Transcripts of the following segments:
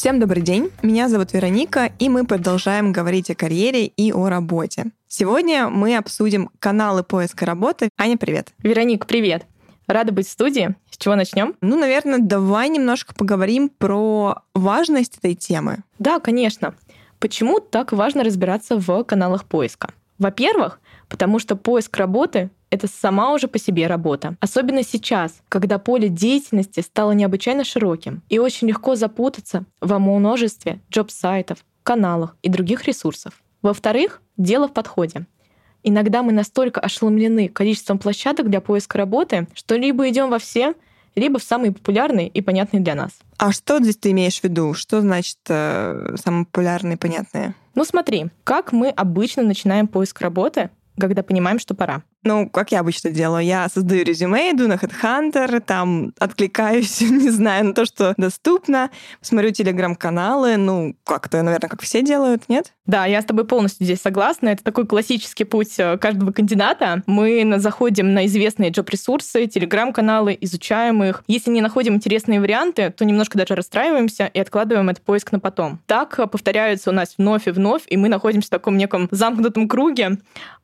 Всем добрый день, меня зовут Вероника, и мы продолжаем говорить о карьере и о работе. Сегодня мы обсудим каналы поиска работы. Аня, привет. Вероник, привет. Рада быть в студии. С чего начнем? Ну, наверное, давай немножко поговорим про важность этой темы. Да, конечно. Почему так важно разбираться в каналах поиска? Во-первых, потому что поиск работы — это сама уже по себе работа. Особенно сейчас, когда поле деятельности стало необычайно широким, и очень легко запутаться во множестве джоб-сайтов, каналах и других ресурсов. Во-вторых, дело в подходе. Иногда мы настолько ошеломлены количеством площадок для поиска работы, что либо идем во все, либо в самые популярные и понятные для нас. А что здесь ты имеешь в виду? Что значит э, самые популярные и понятные? Ну смотри, как мы обычно начинаем поиск работы, когда понимаем, что пора. Ну, как я обычно делаю, я создаю резюме, иду на HeadHunter, там откликаюсь, не знаю, на то, что доступно, смотрю телеграм-каналы, ну, как-то, наверное, как все делают, нет? Да, я с тобой полностью здесь согласна. Это такой классический путь э, каждого кандидата. Мы заходим на известные джоб-ресурсы, телеграм-каналы, изучаем их. Если не находим интересные варианты, то немножко даже расстраиваемся и откладываем этот поиск на потом. Так э, повторяется у нас вновь и вновь, и мы находимся в таком неком замкнутом круге,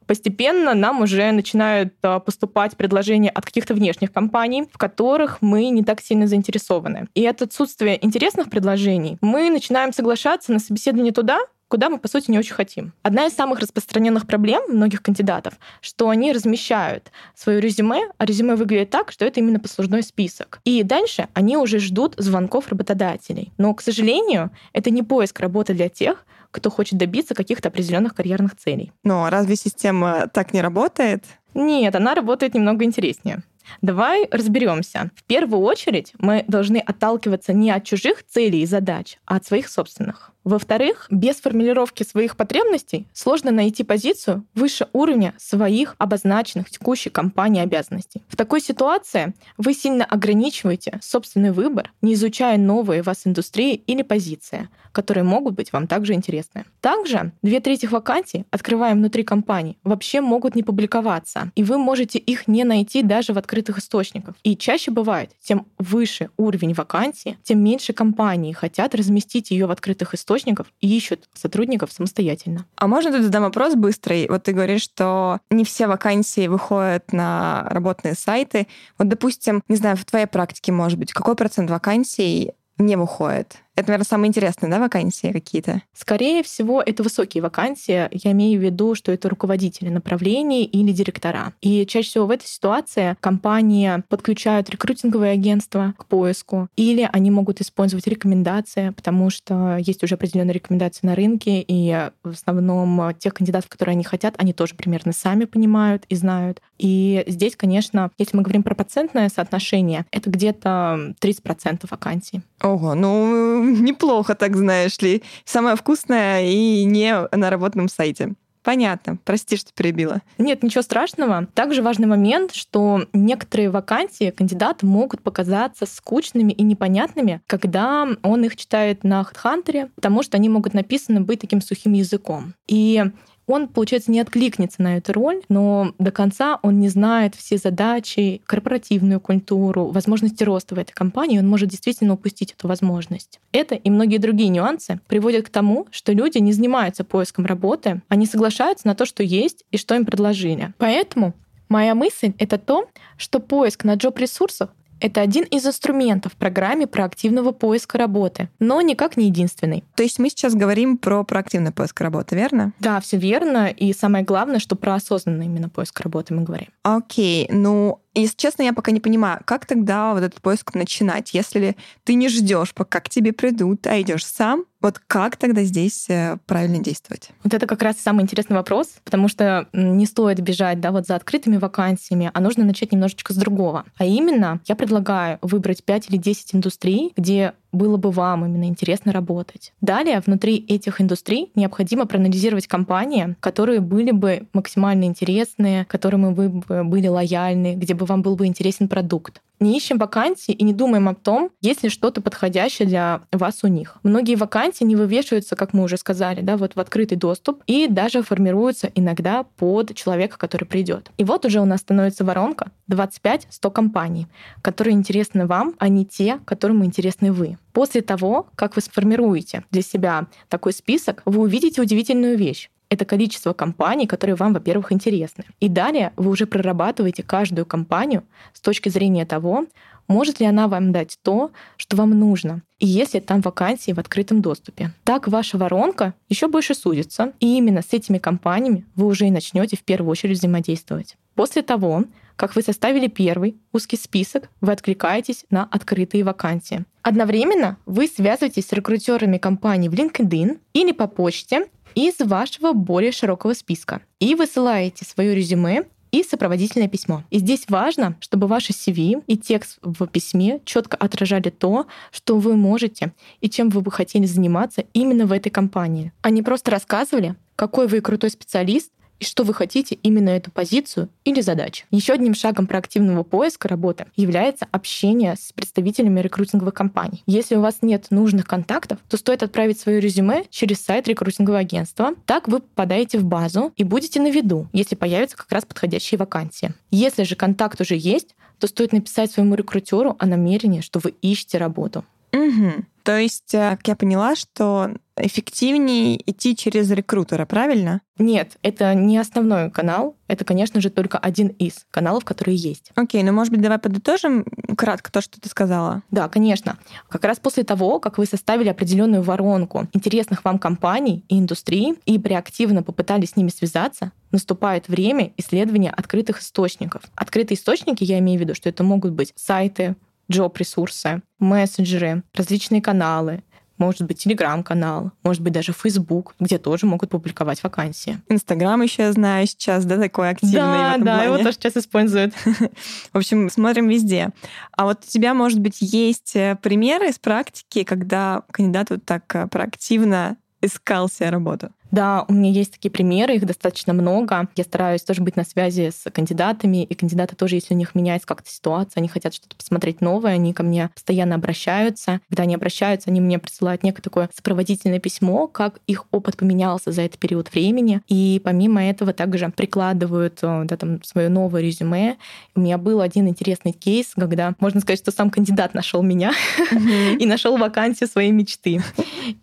постепенно нам уже начинают а, поступать предложения от каких-то внешних компаний, в которых мы не так сильно заинтересованы. И от отсутствия интересных предложений мы начинаем соглашаться на собеседование туда, куда мы, по сути, не очень хотим. Одна из самых распространенных проблем многих кандидатов, что они размещают свое резюме, а резюме выглядит так, что это именно послужной список. И дальше они уже ждут звонков работодателей. Но, к сожалению, это не поиск работы для тех, кто хочет добиться каких-то определенных карьерных целей. Но разве система так не работает? Нет, она работает немного интереснее. Давай разберемся. В первую очередь мы должны отталкиваться не от чужих целей и задач, а от своих собственных. Во-вторых, без формулировки своих потребностей сложно найти позицию выше уровня своих обозначенных текущей компании обязанностей. В такой ситуации вы сильно ограничиваете собственный выбор, не изучая новые вас индустрии или позиции, которые могут быть вам также интересны. Также две трети вакансий, открывая внутри компании, вообще могут не публиковаться, и вы можете их не найти даже в открытых источниках. И чаще бывает, тем выше уровень вакансии, тем меньше компании хотят разместить ее в открытых источниках, источников и ищут сотрудников самостоятельно. А можно тут задам вопрос быстрый? Вот ты говоришь, что не все вакансии выходят на работные сайты. Вот, допустим, не знаю, в твоей практике, может быть, какой процент вакансий не выходит? Это, наверное, самые интересные, да, вакансии какие-то? Скорее всего, это высокие вакансии. Я имею в виду, что это руководители направлений или директора. И чаще всего в этой ситуации компании подключают рекрутинговые агентства к поиску, или они могут использовать рекомендации, потому что есть уже определенные рекомендации на рынке, и в основном тех кандидатов, которые они хотят, они тоже примерно сами понимают и знают. И здесь, конечно, если мы говорим про процентное соотношение, это где-то 30% вакансий. Ого, ну неплохо, так знаешь ли. Самое вкусное и не на работном сайте. Понятно. Прости, что перебила. Нет, ничего страшного. Также важный момент, что некоторые вакансии кандидаты могут показаться скучными и непонятными, когда он их читает на HeadHunter, потому что они могут написаны быть таким сухим языком. И он, получается, не откликнется на эту роль, но до конца он не знает все задачи, корпоративную культуру, возможности роста в этой компании, он может действительно упустить эту возможность. Это и многие другие нюансы приводят к тому, что люди не занимаются поиском работы, они соглашаются на то, что есть и что им предложили. Поэтому Моя мысль — это то, что поиск на джоб-ресурсах это один из инструментов в программе проактивного поиска работы, но никак не единственный. То есть мы сейчас говорим про проактивный поиск работы, верно? Да, все верно. И самое главное, что про осознанный именно поиск работы мы говорим. Окей, ну если честно, я пока не понимаю, как тогда вот этот поиск начинать, если ты не ждешь, пока к тебе придут, а идешь сам, вот как тогда здесь э, правильно действовать? Вот это как раз самый интересный вопрос, потому что не стоит бежать да, вот за открытыми вакансиями, а нужно начать немножечко с другого. А именно, я предлагаю выбрать 5 или 10 индустрий, где было бы вам именно интересно работать. Далее, внутри этих индустрий необходимо проанализировать компании, которые были бы максимально интересные, которым вы бы были лояльны, где бы вам был бы интересен продукт. Не ищем вакансии и не думаем о том, есть ли что-то подходящее для вас у них. Многие вакансии не вывешиваются, как мы уже сказали, да, вот в открытый доступ и даже формируются иногда под человека, который придет. И вот уже у нас становится воронка 25-100 компаний, которые интересны вам, а не те, которым интересны вы. После того, как вы сформируете для себя такой список, вы увидите удивительную вещь это количество компаний, которые вам, во-первых, интересны. И далее вы уже прорабатываете каждую компанию с точки зрения того, может ли она вам дать то, что вам нужно, и если там вакансии в открытом доступе. Так ваша воронка еще больше сузится, и именно с этими компаниями вы уже и начнете в первую очередь взаимодействовать. После того, как вы составили первый узкий список, вы откликаетесь на открытые вакансии. Одновременно вы связываетесь с рекрутерами компаний в LinkedIn или по почте из вашего более широкого списка и высылаете свое резюме и сопроводительное письмо. И здесь важно, чтобы ваше CV и текст в письме четко отражали то, что вы можете и чем вы бы хотели заниматься именно в этой компании, не просто рассказывали, какой вы крутой специалист и что вы хотите именно эту позицию или задачу. Еще одним шагом проактивного поиска работы является общение с представителями рекрутинговых компаний. Если у вас нет нужных контактов, то стоит отправить свое резюме через сайт рекрутингового агентства. Так вы попадаете в базу и будете на виду, если появятся как раз подходящие вакансии. Если же контакт уже есть, то стоит написать своему рекрутеру о намерении, что вы ищете работу. Угу. То есть, э, как я поняла, что эффективнее идти через рекрутера, правильно? Нет, это не основной канал. Это, конечно же, только один из каналов, которые есть. Окей, ну, может быть, давай подытожим кратко то, что ты сказала. Да, конечно. Как раз после того, как вы составили определенную воронку интересных вам компаний и индустрий и преактивно попытались с ними связаться, наступает время исследования открытых источников. Открытые источники, я имею в виду, что это могут быть сайты, джоб-ресурсы, мессенджеры, различные каналы, может быть, телеграм-канал, может быть, даже Facebook, где тоже могут публиковать вакансии. Инстаграм еще я знаю сейчас, да, такой активный да, Да, его тоже сейчас используют. В общем, смотрим везде. А вот у тебя, может быть, есть э, примеры из практики, когда кандидат вот так э, проактивно искал себе работу? Да, у меня есть такие примеры, их достаточно много. Я стараюсь тоже быть на связи с кандидатами, и кандидаты тоже, если у них меняется как-то ситуация, они хотят что-то посмотреть новое, они ко мне постоянно обращаются. Когда они обращаются, они мне присылают некое такое сопроводительное письмо, как их опыт поменялся за этот период времени. И помимо этого также прикладывают э, да, там, свое новое резюме. У меня был один интересный кейс, когда, можно сказать, что сам кандидат нашел меня и нашел вакансию своей мечты.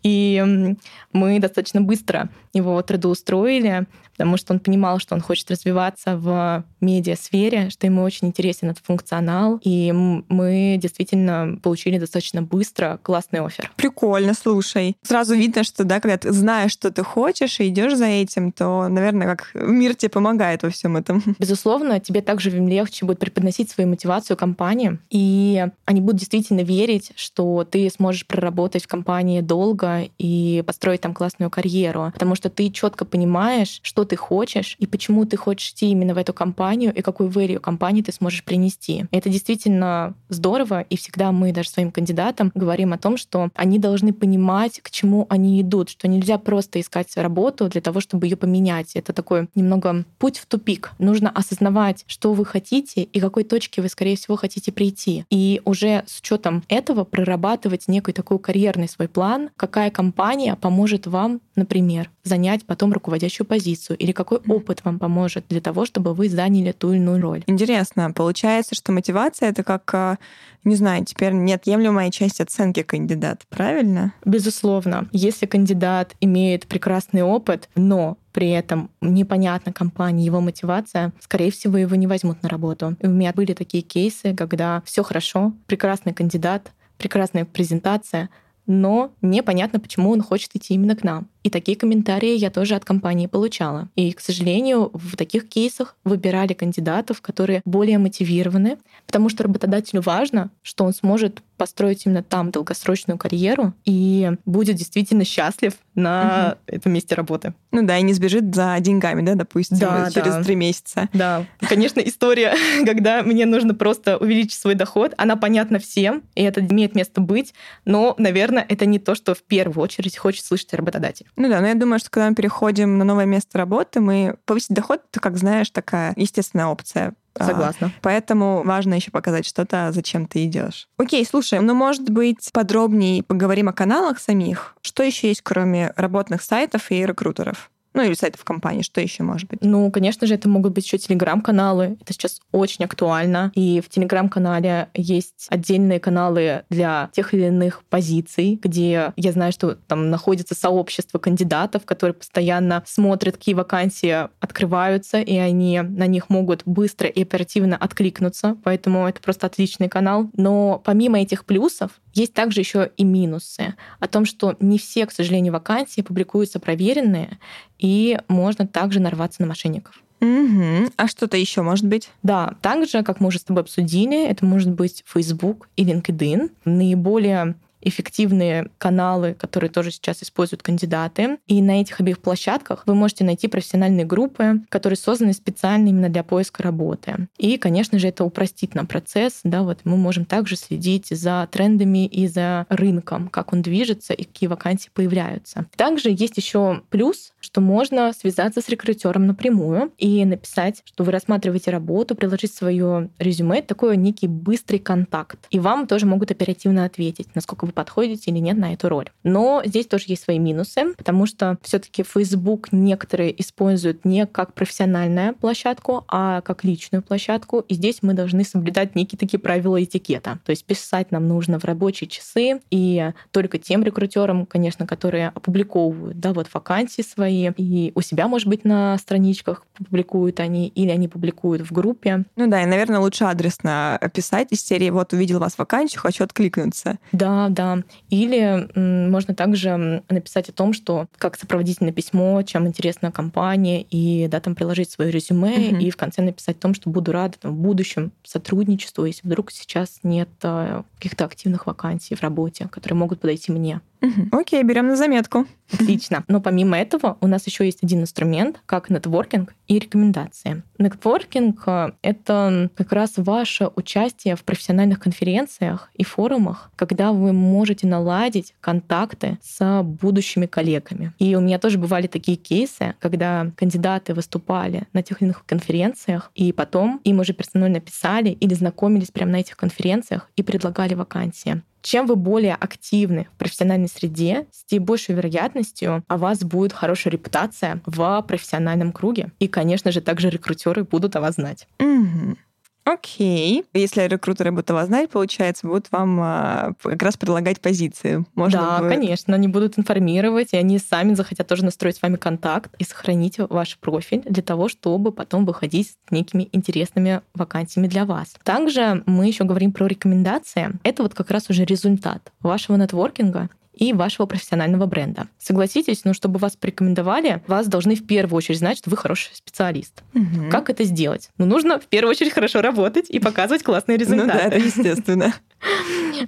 И мы достаточно быстро его трудоустроили, потому что он понимал, что он хочет развиваться в медиасфере, что ему очень интересен этот функционал, и мы действительно получили достаточно быстро классный офер. Прикольно, слушай. Сразу видно, что, да, когда ты знаешь, что ты хочешь, и идешь за этим, то, наверное, как мир тебе помогает во всем этом. Безусловно, тебе также легче будет преподносить свою мотивацию компании, и они будут действительно верить, что ты сможешь проработать в компании долго и построить там классную карьеру, потому что ты четко понимаешь, что ты хочешь и почему ты хочешь идти именно в эту компанию и какую value компании ты сможешь принести. Это действительно здорово, и всегда мы даже своим кандидатам говорим о том, что они должны понимать, к чему они идут, что нельзя просто искать работу для того, чтобы ее поменять. Это такой немного путь в тупик. Нужно осознавать, что вы хотите и какой точке вы, скорее всего, хотите прийти. И уже с учетом этого прорабатывать некий такой карьерный свой план, какая компания поможет вам, например, занять потом руководящую позицию или какой опыт вам поможет для того, чтобы вы заняли ту или иную роль. Интересно. Получается, что мотивация — это как, а, не знаю, теперь неотъемлемая часть оценки кандидата, правильно? Безусловно. Если кандидат имеет прекрасный опыт, но при этом непонятна компании, его мотивация, скорее всего, его не возьмут на работу. И у меня были такие кейсы, когда все хорошо, прекрасный кандидат, прекрасная презентация, но непонятно, почему он хочет идти именно к нам. И такие комментарии я тоже от компании получала. И, к сожалению, в таких кейсах выбирали кандидатов, которые более мотивированы, потому что работодателю важно, что он сможет построить именно там долгосрочную карьеру и будет действительно счастлив на угу. этом месте работы. Ну да, и не сбежит за деньгами, да, допустим, да, через три месяца. Да. Конечно, история, когда мне нужно просто увеличить свой доход, она понятна всем, и это имеет место быть, но, наверное, это не то, что в первую очередь хочет слышать работодатель. Ну да, но я думаю, что когда мы переходим на новое место работы, мы повысить доход, это, как знаешь, такая естественная опция А, Согласна. Поэтому важно еще показать что-то, зачем ты идешь. Окей, слушай, ну, может быть, подробнее поговорим о каналах самих. Что еще есть, кроме работных сайтов и рекрутеров? Ну, или сайтов компании, что еще может быть? Ну, конечно же, это могут быть еще телеграм-каналы. Это сейчас очень актуально. И в телеграм-канале есть отдельные каналы для тех или иных позиций, где я знаю, что там находится сообщество кандидатов, которые постоянно смотрят, какие вакансии открываются, и они на них могут быстро и оперативно откликнуться. Поэтому это просто отличный канал. Но помимо этих плюсов, есть также еще и минусы о том, что не все, к сожалению, вакансии публикуются проверенные, и можно также нарваться на мошенников. Угу. А что-то еще может быть? Да, также, как мы уже с тобой обсудили, это может быть Facebook и LinkedIn. Наиболее эффективные каналы, которые тоже сейчас используют кандидаты. И на этих обеих площадках вы можете найти профессиональные группы, которые созданы специально именно для поиска работы. И, конечно же, это упростит нам процесс. Да, вот мы можем также следить за трендами и за рынком, как он движется и какие вакансии появляются. Также есть еще плюс, что можно связаться с рекрутером напрямую и написать, что вы рассматриваете работу, приложить свое резюме, такой некий быстрый контакт. И вам тоже могут оперативно ответить, насколько вы подходите или нет на эту роль. Но здесь тоже есть свои минусы, потому что все-таки Facebook некоторые используют не как профессиональную площадку, а как личную площадку. И здесь мы должны соблюдать некие такие правила этикета. То есть писать нам нужно в рабочие часы и только тем рекрутерам, конечно, которые опубликовывают да, вот вакансии свои и у себя, может быть, на страничках публикуют они или они публикуют в группе. Ну да, и, наверное, лучше адресно писать из серии «Вот увидел вас вакансию, хочу откликнуться». Да, да, да. Или можно также написать о том, что как сопроводительное письмо, чем интересна компания, и да, там приложить свое резюме, угу. и в конце написать о том, что буду рада там, в будущем сотрудничеству, если вдруг сейчас нет э, каких-то активных вакансий в работе, которые могут подойти мне. Угу. Окей, берем на заметку. Отлично. Но помимо этого у нас еще есть один инструмент, как нетворкинг и рекомендации. Нетворкинг э, — это как раз ваше участие в профессиональных конференциях и форумах, когда вы можете наладить контакты с будущими коллегами. И у меня тоже бывали такие кейсы, когда кандидаты выступали на тех или иных конференциях, и потом им уже персонально писали или знакомились прямо на этих конференциях и предлагали вакансии. Чем вы более активны в профессиональной среде, с тем большей вероятностью о вас будет хорошая репутация в профессиональном круге. И, конечно же, также рекрутеры будут о вас знать. Угу. Окей. Если рекрутеры будут вас знать, получается, будут вам а, как раз предлагать позиции. Можно да, будет... конечно. Они будут информировать, и они сами захотят тоже настроить с вами контакт и сохранить ваш профиль для того, чтобы потом выходить с некими интересными вакансиями для вас. Также мы еще говорим про рекомендации. Это вот как раз уже результат вашего нетворкинга и вашего профессионального бренда. Согласитесь, ну, чтобы вас порекомендовали, вас должны в первую очередь знать, что вы хороший специалист. Угу. Как это сделать? Ну, нужно в первую очередь хорошо работать и показывать классные результаты. Ну да, это естественно.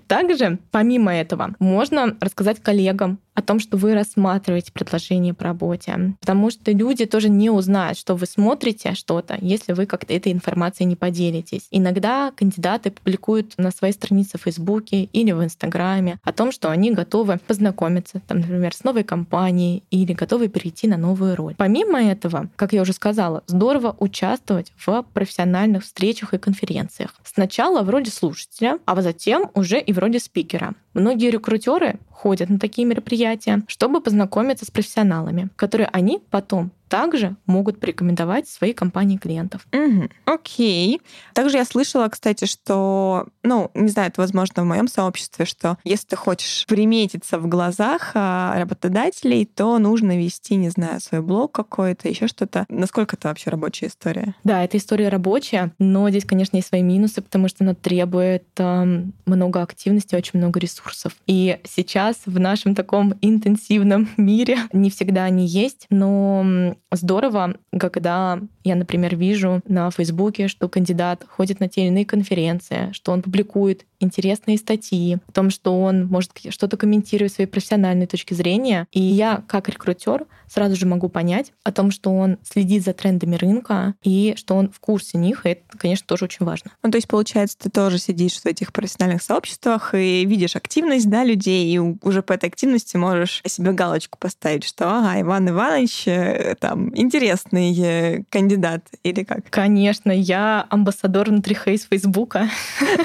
Также, помимо этого, можно рассказать коллегам о том, что вы рассматриваете предложение по работе. Потому что люди тоже не узнают, что вы смотрите что-то, если вы как-то этой информацией не поделитесь. Иногда кандидаты публикуют на своей странице в Фейсбуке или в Инстаграме о том, что они готовы познакомиться, там, например, с новой компанией или готовы перейти на новую роль. Помимо этого, как я уже сказала, здорово участвовать в профессиональных встречах и конференциях. Сначала в роли слушателя, а затем уже и в роли спикера. Многие рекрутеры ходят на такие мероприятия, чтобы познакомиться с профессионалами, которые они потом также могут порекомендовать своей компании клиентов. Угу. Окей. Также я слышала, кстати, что, ну, не знаю, это возможно в моем сообществе, что если ты хочешь приметиться в глазах а, работодателей, то нужно вести, не знаю, свой блог какой-то, еще что-то. Насколько это вообще рабочая история? Да, это история рабочая, но здесь, конечно, есть свои минусы, потому что она требует э, много активности, очень много ресурсов. И сейчас в нашем таком интенсивном мире не всегда они есть, но здорово, когда я, например, вижу на Фейсбуке, что кандидат ходит на те или иные конференции, что он публикует интересные статьи, о том, что он может что-то комментировать с своей профессиональной точки зрения. И я, как рекрутер, сразу же могу понять о том, что он следит за трендами рынка и что он в курсе них, и это, конечно, тоже очень важно. Ну, то есть, получается, ты тоже сидишь в этих профессиональных сообществах и видишь активность, да, людей, и уже по этой активности можешь себе галочку поставить, что, ага, Иван Иванович э, там интересный э, кандидат или как? Конечно, я амбассадор внутри Хейс Фейсбука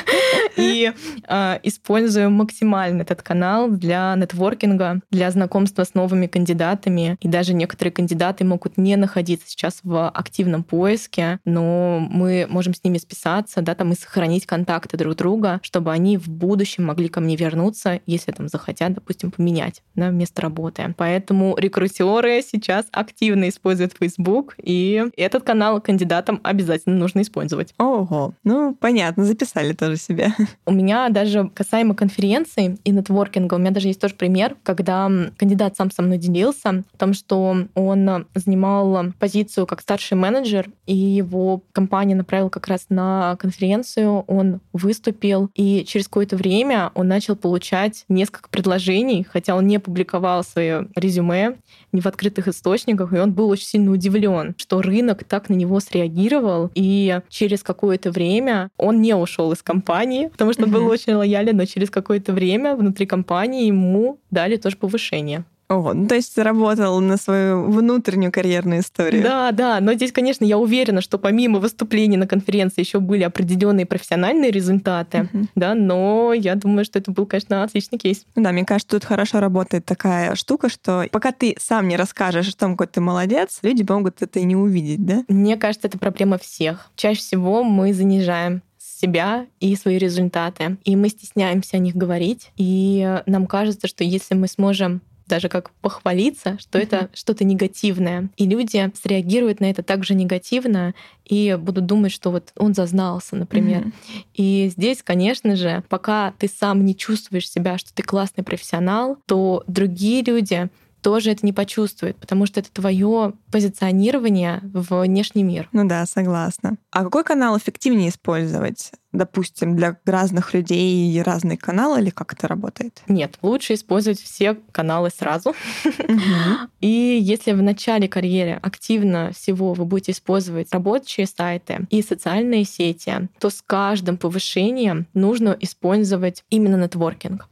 и э, использую максимально этот канал для нетворкинга, для знакомства с новыми кандидатами. И даже некоторые кандидаты могут не находиться сейчас в активном поиске, но мы можем с ними списаться, да, там и сохранить контакты друг друга, чтобы они в будущем могли ко мне вернуться, если там захотят, допустим, поменять да, место работы. Поэтому рекрутеры сейчас активно используют Facebook, и этот канал кандидатам обязательно нужно использовать. Ого, ну понятно, записали тоже себе. У меня даже касаемо конференций и нетворкинга, у меня даже есть тоже пример, когда кандидат сам со мной делился о том, что он занимал позицию как старший менеджер, и его компания направила как раз на конференцию, он выступил, и через какое-то время он начал получать несколько предложений, хотя он не публиковал свое резюме не в открытых источниках, и он был очень сильно удивлен, что рынок так на него среагировал, и через какое-то время он не ушел из компании, потому что он был очень лоялен, но через какое-то время внутри компании ему дали тоже повышение. Ого, ну то есть работал на свою внутреннюю карьерную историю. Да, да, но здесь, конечно, я уверена, что помимо выступлений на конференции еще были определенные профессиональные результаты, uh-huh. да, но я думаю, что это был, конечно, отличный кейс. Да, мне кажется, тут хорошо работает такая штука, что пока ты сам не расскажешь о том, какой ты молодец, люди могут это и не увидеть, да? Мне кажется, это проблема всех. Чаще всего мы занижаем себя и свои результаты. И мы стесняемся о них говорить. И нам кажется, что если мы сможем даже как похвалиться, что mm-hmm. это что-то негативное. И люди среагируют на это также негативно и будут думать, что вот он зазнался, например. Mm-hmm. И здесь, конечно же, пока ты сам не чувствуешь себя, что ты классный профессионал, то другие люди тоже это не почувствует, потому что это твое позиционирование в внешний мир. Ну да, согласна. А какой канал эффективнее использовать? Допустим, для разных людей разный канал или как это работает? Нет, лучше использовать все каналы сразу. И если в начале карьеры активно всего вы будете использовать рабочие сайты и социальные сети, то с каждым повышением нужно использовать именно нетворкинг.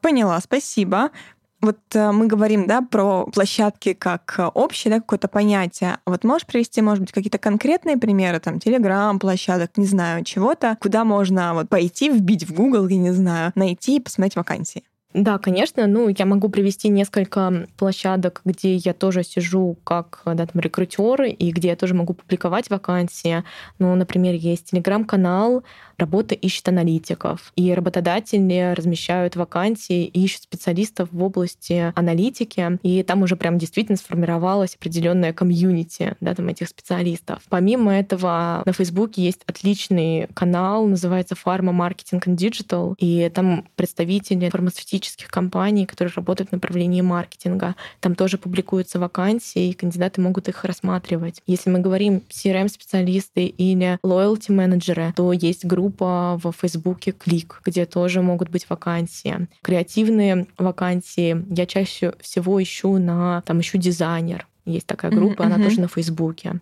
Поняла, спасибо. Вот э, мы говорим, да, про площадки как э, общее, да, какое-то понятие. Вот можешь привести, может быть, какие-то конкретные примеры, там, Телеграм, площадок, не знаю, чего-то, куда можно вот пойти, вбить в Google, я не знаю, найти и посмотреть вакансии? Да, конечно. Ну, я могу привести несколько площадок, где я тоже сижу как да, там, рекрутер, и где я тоже могу публиковать вакансии. Ну, например, есть телеграм-канал «Работа ищет аналитиков», и работодатели размещают вакансии и ищут специалистов в области аналитики, и там уже прям действительно сформировалась определенная комьюнити да, там, этих специалистов. Помимо этого, на Фейсбуке есть отличный канал, называется «Pharma Marketing and Digital», и там представители фармацевтических туристических компаний, которые работают в направлении маркетинга. Там тоже публикуются вакансии, и кандидаты могут их рассматривать. Если мы говорим CRM-специалисты или loyalty менеджеры, то есть группа в Фейсбуке Клик, где тоже могут быть вакансии. Креативные вакансии я чаще всего ищу на там ищу дизайнер. Есть такая группа, mm-hmm. она тоже на Фейсбуке.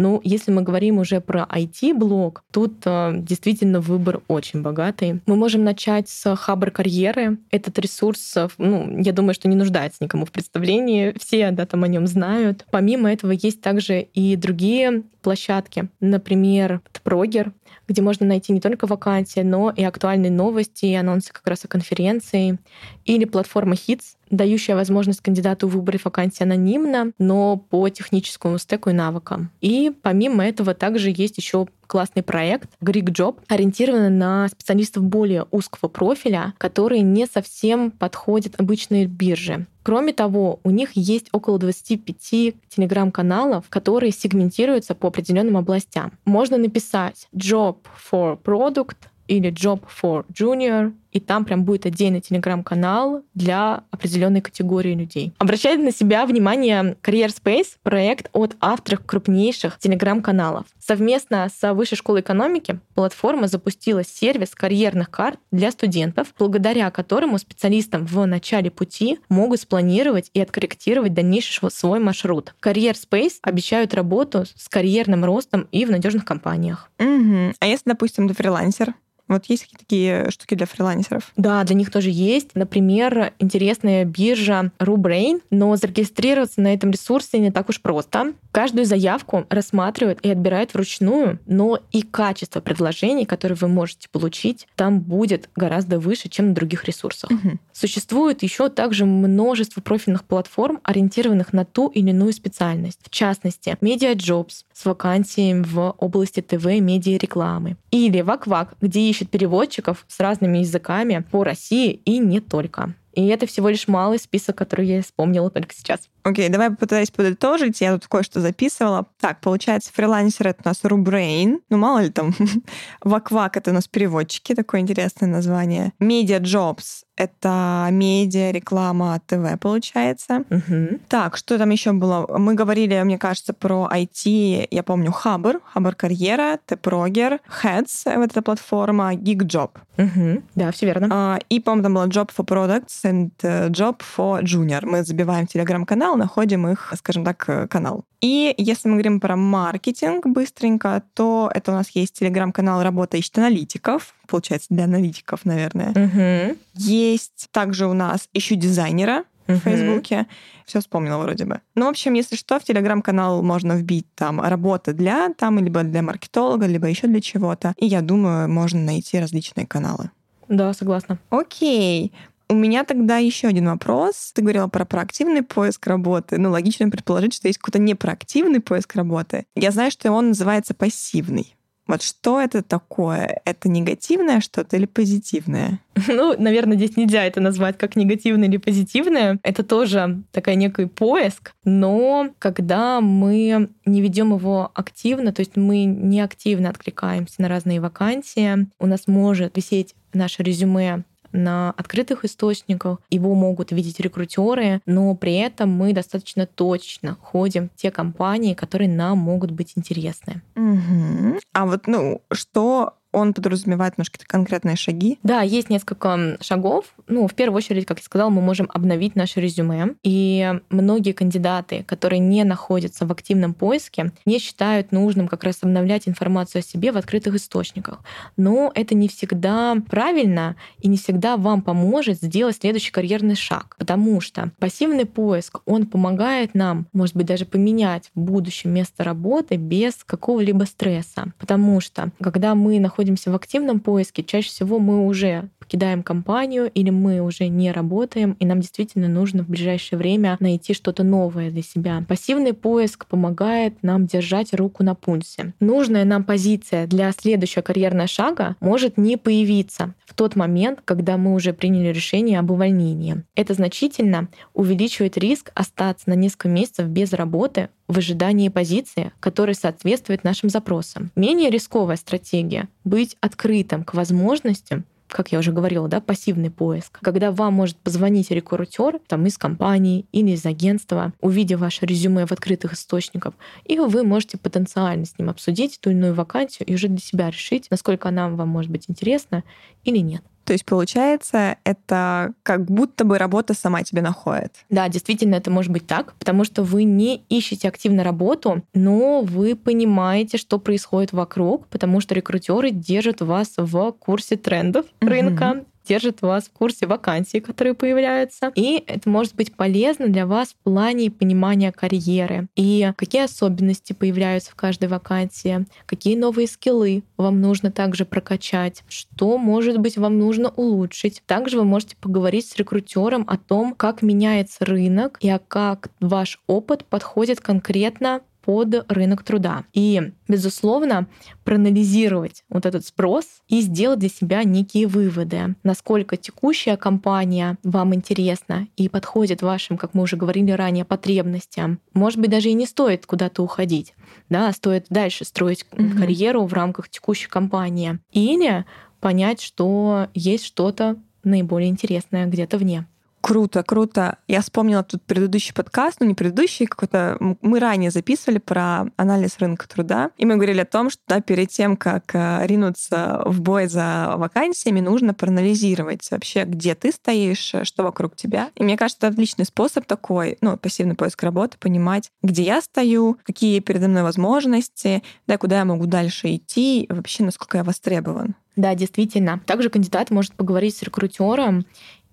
Ну, если мы говорим уже про IT-блог, тут э, действительно выбор очень богатый. Мы можем начать с Хабр карьеры. Этот ресурс, э, ну, я думаю, что не нуждается никому в представлении. Все да, там о нем знают. Помимо этого есть также и другие площадки. Например, Прогер, где можно найти не только вакансии, но и актуальные новости и анонсы как раз о конференции. Или платформа Hits, дающая возможность кандидату выбрать вакансии анонимно, но по техническому стеку и навыкам. И помимо этого также есть еще классный проект Greek Job, ориентированный на специалистов более узкого профиля, которые не совсем подходят обычной бирже. Кроме того, у них есть около 25 телеграм-каналов, которые сегментируются по определенным областям. Можно написать Job for Product или Job for Junior и там прям будет отдельный телеграм-канал для определенной категории людей. Обращает на себя внимание Career Space, проект от авторов крупнейших телеграм-каналов. Совместно с Высшей школой экономики платформа запустила сервис карьерных карт для студентов, благодаря которому специалистам в начале пути могут спланировать и откорректировать дальнейший свой маршрут. Career Space обещают работу с карьерным ростом и в надежных компаниях. Угу. А если, допустим, ты фрилансер, Вот есть какие-то такие штуки для фрилансеров? Да, для них тоже есть. Например, интересная биржа RuBrain, но зарегистрироваться на этом ресурсе не так уж просто. Каждую заявку рассматривают и отбирают вручную, но и качество предложений, которые вы можете получить, там будет гораздо выше, чем на других ресурсах. Мгм. Существует еще также множество профильных платформ, ориентированных на ту или иную специальность. В частности, MediaJobs с вакансиями в области ТВ, медиа рекламы. Или Ваквак, где ищет переводчиков с разными языками по России и не только. И это всего лишь малый список, который я вспомнила только сейчас. Окей, давай попытаюсь подытожить. Я тут кое-что записывала. Так, получается, фрилансер — это у нас Rubrain. Ну, мало ли там. Ваквак — это у нас переводчики, такое интересное название. Media Jobs — это медиа, реклама, ТВ, получается. Мгм. Так, что там еще было? Мы говорили, мне кажется, про IT. Я помню Хабр, Хабр Карьера, Тпрогер, Heads, вот эта платформа, GigJob. Мгм. Да, все верно. А, И, по-моему, там было Job for Products and э, Job for Junior. Мы забиваем Телеграм-канал, находим их, скажем так, э, канал. И если мы говорим про маркетинг быстренько, то это у нас есть Телеграм-канал «Работа ищет аналитиков». Получается, для аналитиков, наверное. Мгм. Есть также у нас «Ищу дизайнера», в Мгм. Фейсбуке. Все вспомнила вроде бы. Ну, в общем, если что, в Телеграм-канал можно вбить там работа для, там, либо для маркетолога, либо еще для чего-то. И я думаю, можно найти различные каналы. Да, согласна. Окей. У меня тогда еще один вопрос. Ты говорила про проактивный поиск работы. Ну, логично предположить, что есть какой-то непроактивный поиск работы. Я знаю, что он называется пассивный. Вот что это такое? Это негативное что-то или позитивное? Ну, наверное, здесь нельзя это назвать как негативное или позитивное. Это тоже такой некий поиск, но когда мы не ведем его активно, то есть мы не активно откликаемся на разные вакансии, у нас может висеть наше резюме на открытых источниках, его могут видеть рекрутеры, но при этом мы достаточно точно ходим в те компании, которые нам могут быть интересны. Мгм. А вот, ну, что он подразумевает немножко конкретные шаги? Да, есть несколько шагов. Ну, в первую очередь, как я сказала, мы можем обновить наше резюме. И многие кандидаты, которые не находятся в активном поиске, не считают нужным как раз обновлять информацию о себе в открытых источниках. Но это не всегда правильно и не всегда вам поможет сделать следующий карьерный шаг. Потому что пассивный поиск, он помогает нам, может быть, даже поменять в будущем место работы без какого-либо стресса. Потому что, когда мы находимся в активном поиске, чаще всего мы уже покидаем компанию или мы уже не работаем, и нам действительно нужно в ближайшее время найти что-то новое для себя. Пассивный поиск помогает нам держать руку на пульсе. Нужная нам позиция для следующего карьерного шага может не появиться в тот момент, когда мы уже приняли решение об увольнении. Это значительно увеличивает риск остаться на несколько месяцев без работы в ожидании позиции, которая соответствует нашим запросам. Менее рисковая стратегия — быть открытым к возможностям как я уже говорила, да, пассивный поиск, когда вам может позвонить рекрутер там, из компании или из агентства, увидев ваше резюме в открытых источниках, и вы можете потенциально с ним обсудить ту или иную вакансию и уже для себя решить, насколько она вам может быть интересна или нет. То есть, получается, это как будто бы работа сама тебе находит. Да, действительно, это может быть так, потому что вы не ищете активно работу, но вы понимаете, что происходит вокруг, потому что рекрутеры держат вас в курсе трендов Мгм. рынка, держат вас в курсе вакансий, которые появляются. И это может быть полезно для вас в плане понимания карьеры. И какие особенности появляются в каждой вакансии, какие новые скиллы вам нужно также прокачать, что, может быть, вам нужно улучшить. Также вы можете поговорить с рекрутером о том, как меняется рынок и как ваш опыт подходит конкретно под рынок труда. И, безусловно, проанализировать вот этот спрос и сделать для себя некие выводы, насколько текущая компания вам интересна и подходит вашим, как мы уже говорили ранее, потребностям. Может быть, даже и не стоит куда-то уходить, да, а стоит дальше строить Мгм. карьеру в рамках текущей компании. Или понять, что есть что-то наиболее интересное где-то вне. Круто, круто. Я вспомнила тут предыдущий подкаст, ну не предыдущий, какой-то... Мы ранее записывали про анализ рынка труда, и мы говорили о том, что да, перед тем, как э, ринуться в бой за вакансиями, нужно проанализировать вообще, где ты стоишь, что вокруг тебя. И мне кажется, это отличный способ такой, ну, пассивный поиск работы, понимать, где я стою, какие передо мной возможности, да, куда я могу дальше идти, вообще, насколько я востребован. Да, действительно. Также кандидат может поговорить с рекрутером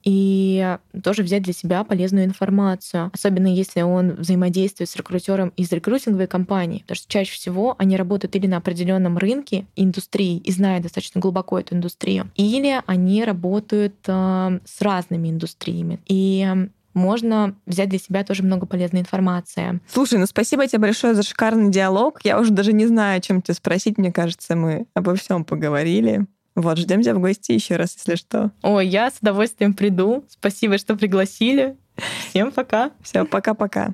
и тоже взять для себя полезную информацию, особенно если он взаимодействует с рекрутером из рекрутинговой компании, потому что чаще всего они работают или на определенном рынке индустрии и знают достаточно глубоко эту индустрию, или они работают э, с разными индустриями. И можно взять для себя тоже много полезной информации. Слушай, ну спасибо тебе большое за шикарный диалог. Я уже даже не знаю, о чем тебя спросить. Мне кажется, мы обо всем поговорили. Вот, ждем тебя в гости еще раз, если что. Ой, я с удовольствием приду. Спасибо, что пригласили. Всем пока. Все, пока-пока.